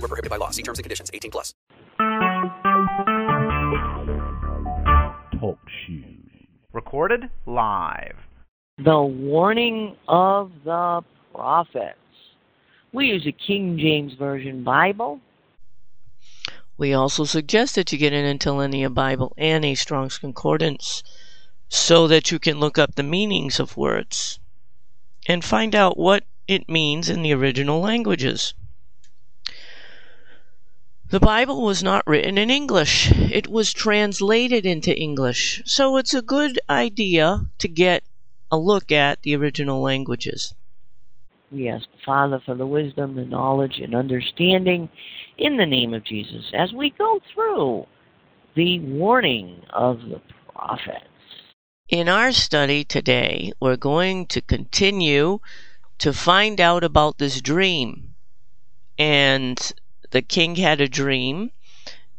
Void were prohibited by law. See terms and conditions. 18 plus. Talk shoes. Recorded live. The warning of the prophets. We use a King James Version Bible. We also suggest that you get an Interlinear Bible and a Strong's Concordance so that you can look up the meanings of words and find out what it means in the original languages. The Bible was not written in English. It was translated into English. So it's a good idea to get a look at the original languages. We ask the Father for the wisdom, the knowledge, and understanding in the name of Jesus as we go through the warning of the prophets. In our study today, we're going to continue to find out about this dream. And the king had a dream,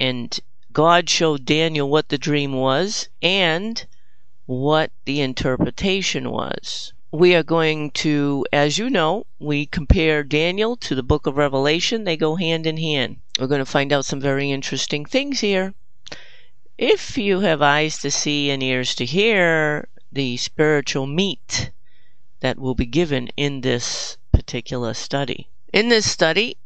and God showed Daniel what the dream was and what the interpretation was. We are going to, as you know, we compare Daniel to the book of Revelation. They go hand in hand. We're going to find out some very interesting things here. If you have eyes to see and ears to hear, the spiritual meat that will be given in this particular study. In this study,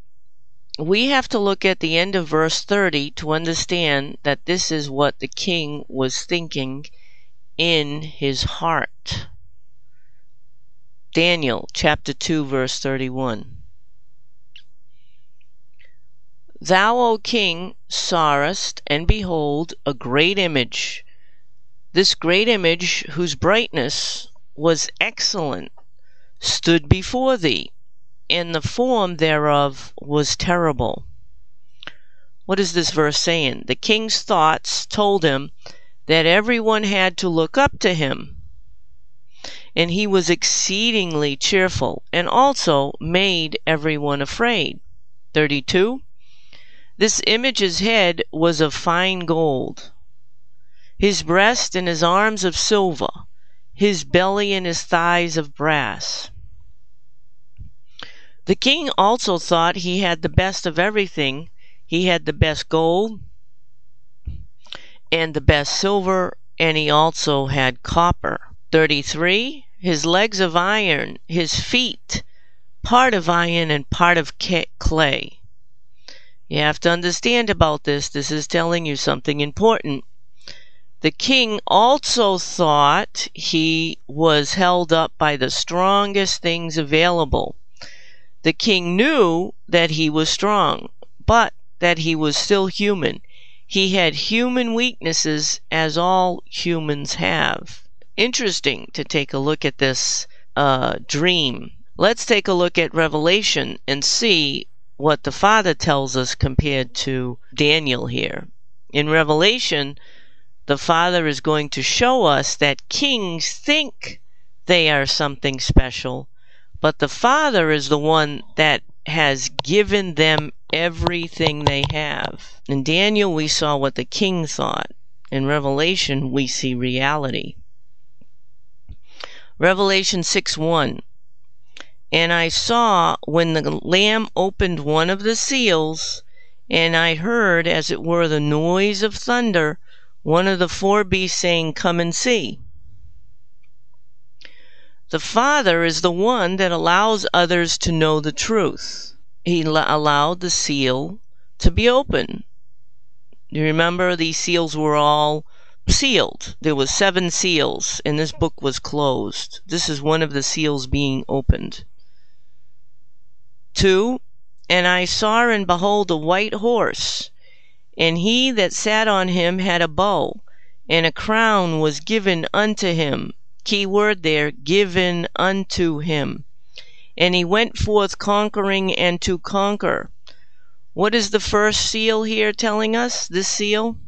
we have to look at the end of verse 30 to understand that this is what the king was thinking in his heart. Daniel chapter 2, verse 31. Thou, O king, sawest, and behold, a great image. This great image, whose brightness was excellent, stood before thee, and the form thereof was terrible. What is this verse saying? The king's thoughts told him that everyone had to look up to him and he was exceedingly cheerful, and also made everyone afraid. 32. This image's head was of fine gold, his breast and his arms of silver, his belly and his thighs of brass. The king also thought he had the best of everything. He had the best gold and the best silver, and he also had copper. 33. His legs of iron, his feet, part of iron and part of clay. You have to understand about this. This is telling you something important. The king also thought he was held up by the strongest things available. The king knew that he was strong, but that he was still human. He had human weaknesses as all humans have interesting to take a look at this uh, dream. Let's take a look at Revelation and see what the Father tells us compared to Daniel here. In Revelation, the Father is going to show us that kings think they are something special, but the Father is the one that has given them everything they have. In Daniel, we saw what the king thought. In Revelation, we see reality. Revelation 6 1. And I saw when the Lamb opened one of the seals, and I heard, as it were, the noise of thunder, one of the four beasts saying, Come and see. The Father is the one that allows others to know the truth. He allowed the seal to be open. You remember these seals were all sealed. There was seven seals, and this book was closed. This is one of the seals being opened. Two, and I saw and behold a white horse, and he that sat on him had a bow, and a crown was given unto him. Key word there, given unto him. And he went forth conquering and to conquer. What is the first seal here telling us? This seal?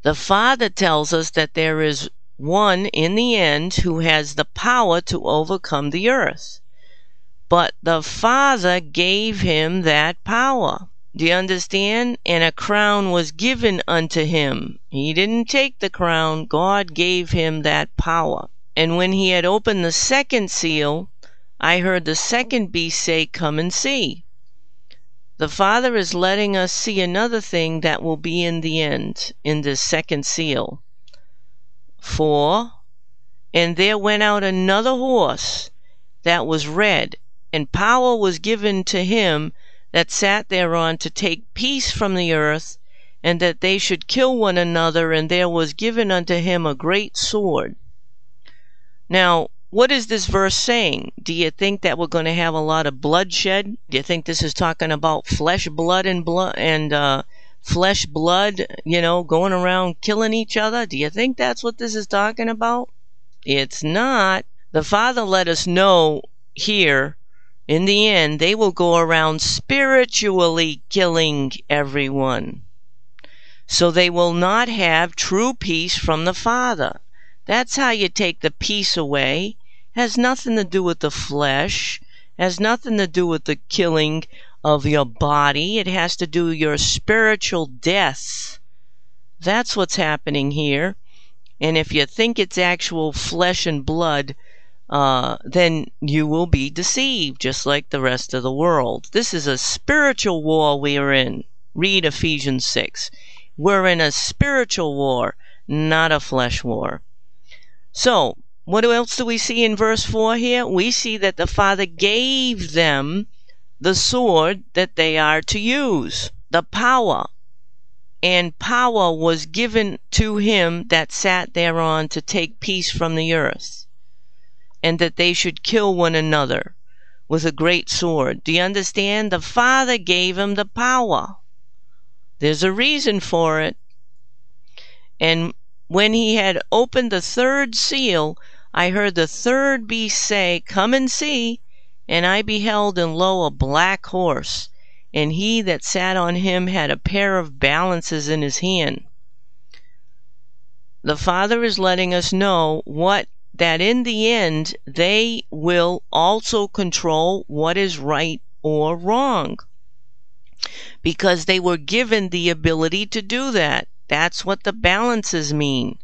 The Father tells us that there is one in the end who has the power to overcome the earth. But the Father gave him that power. Do you understand? And a crown was given unto him. He didn't take the crown, God gave him that power. And when he had opened the second seal, I heard the second beast say, Come and see. The Father is letting us see another thing that will be in the end, in this second seal. For, and there went out another horse that was red, and power was given to him that sat thereon to take peace from the earth, and that they should kill one another, and there was given unto him a great sword. Now, what is this verse saying? Do you think that we're going to have a lot of bloodshed? Do you think this is talking about flesh, blood, and blood and uh, flesh, blood? You know, going around killing each other? Do you think that's what this is talking about? It's not. The Father let us know here. In the end, they will go around spiritually killing everyone. So they will not have true peace from the Father. That's how you take the peace away. Has nothing to do with the flesh. Has nothing to do with the killing of your body. It has to do your spiritual deaths. That's what's happening here. And if you think it's actual flesh and blood, uh, then you will be deceived, just like the rest of the world. This is a spiritual war we are in. Read Ephesians 6. We're in a spiritual war, not a flesh war. So, what else do we see in verse 4 here? We see that the Father gave them the sword that they are to use, the power. And power was given to him that sat thereon to take peace from the earth, and that they should kill one another with a great sword. Do you understand? The Father gave him the power. There's a reason for it. And when he had opened the third seal, I heard the third beast say, Come and see. And I beheld, and lo, a black horse, and he that sat on him had a pair of balances in his hand. The Father is letting us know what that in the end they will also control what is right or wrong because they were given the ability to do that. That's what the balances mean.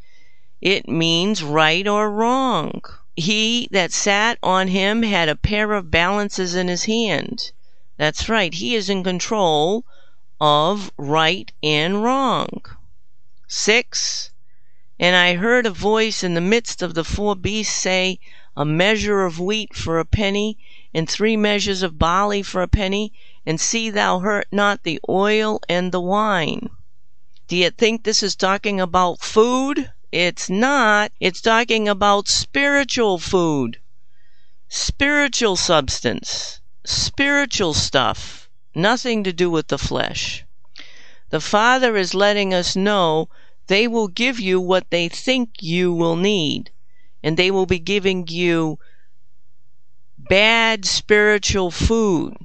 It means right or wrong. He that sat on him had a pair of balances in his hand. That's right, he is in control of right and wrong. Six. And I heard a voice in the midst of the four beasts say, A measure of wheat for a penny, and three measures of barley for a penny, and see thou hurt not the oil and the wine. Do you think this is talking about food? It's not. It's talking about spiritual food, spiritual substance, spiritual stuff, nothing to do with the flesh. The Father is letting us know they will give you what they think you will need, and they will be giving you bad spiritual food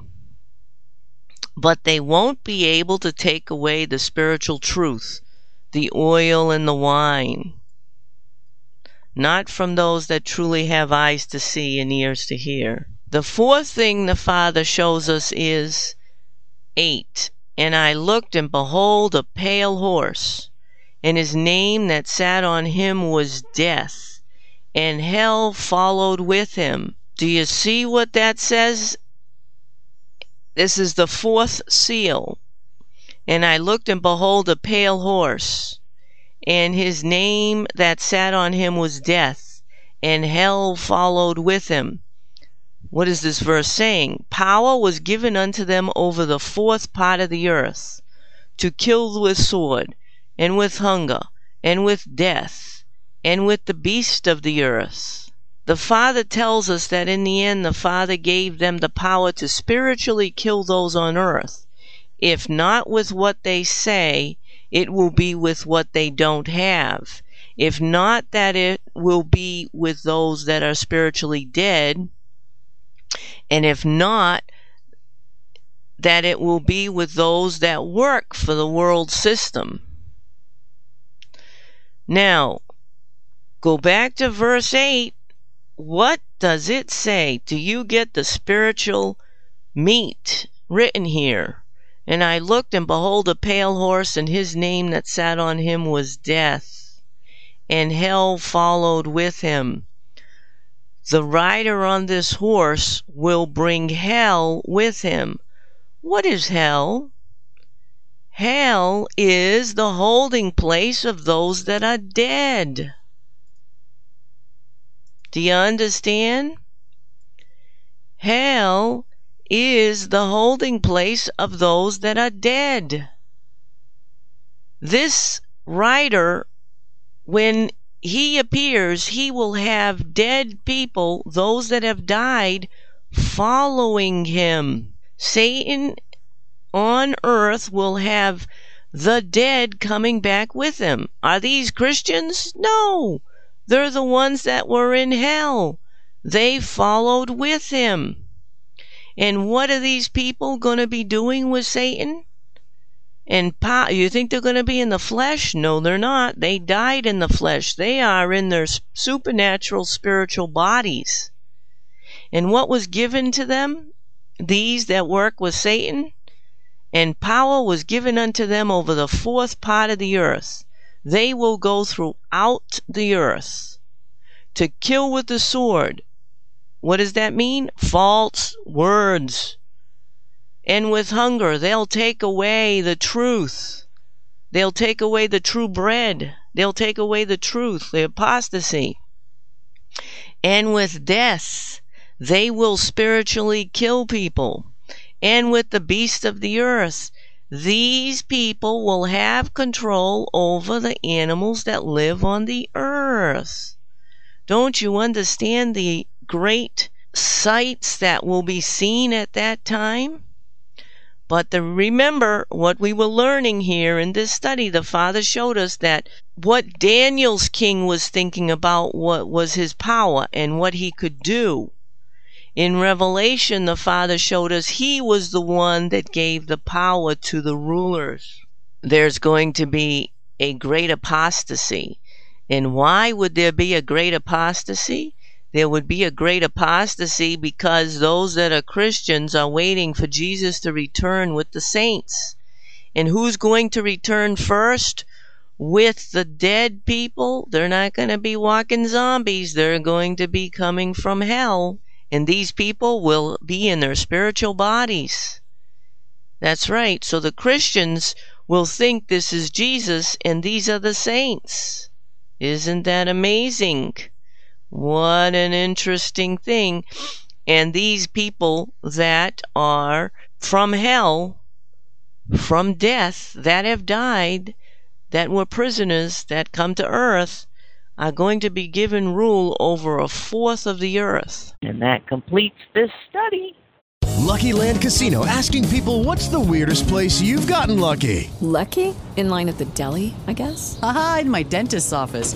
but they won't be able to take away the spiritual truth, the oil and the wine. Not from those that truly have eyes to see and ears to hear. The fourth thing the Father shows us is 8. And I looked, and behold, a pale horse, and his name that sat on him was Death, and hell followed with him. Do you see what that says this is the fourth seal. And I looked, and behold, a pale horse, and his name that sat on him was Death, and hell followed with him. What is this verse saying? Power was given unto them over the fourth part of the earth, to kill with sword, and with hunger, and with death, and with the beast of the earth. The Father tells us that in the end the Father gave them the power to spiritually kill those on earth. If not with what they say, it will be with what they don't have. If not, that it will be with those that are spiritually dead. And if not, that it will be with those that work for the world system. Now, go back to verse 8. What does it say? Do you get the spiritual meat written here? And I looked, and behold, a pale horse, and his name that sat on him was Death, and hell followed with him. The rider on this horse will bring hell with him. What is hell? Hell is the holding place of those that are dead. Do you understand? Hell is the holding place of those that are dead. This writer, when he appears, he will have dead people, those that have died, following him. Satan on earth will have the dead coming back with them. Are these Christians? No. They're the ones that were in hell. They followed with him. And what are these people going to be doing with Satan? And you think they're going to be in the flesh? No, they're not. They died in the flesh. They are in their supernatural spiritual bodies. And what was given to them? These that work with Satan? And power was given unto them over the fourth part of the earth. They will go throughout the earth to kill with the sword, what does that mean? False words. And with hunger, they'll take away the truth. They'll take away the true bread. They'll take away the truth, the apostasy. And with death, they will spiritually kill people. And with the beasts of the earth, these people will have control over the animals that live on the earth. Don't you understand the great sights that will be seen at that time. But the, remember what we were learning here in this study. The Father showed us that what Daniel's king was thinking about what was his power and what he could do. In Revelation, the Father showed us he was the one that gave the power to the rulers. There's going to be a great apostasy. And why would there be a great apostasy? there would be a great apostasy because those that are Christians are waiting for Jesus to return with the saints. And who's going to return first? With the dead people, they're not going to be walking zombies. They're going to be coming from hell. And these people will be in their spiritual bodies. That's right. So the Christians will think this is Jesus and these are the saints. Isn't that amazing? What an interesting thing. And these people that are from hell, from death, that have died, that were prisoners, that come to earth, are going to be given rule over a fourth of the earth. And that completes this study. Lucky Land Casino asking people what's the weirdest place you've gotten lucky? Lucky? In line at the deli, I guess? Aha, in my dentist's office.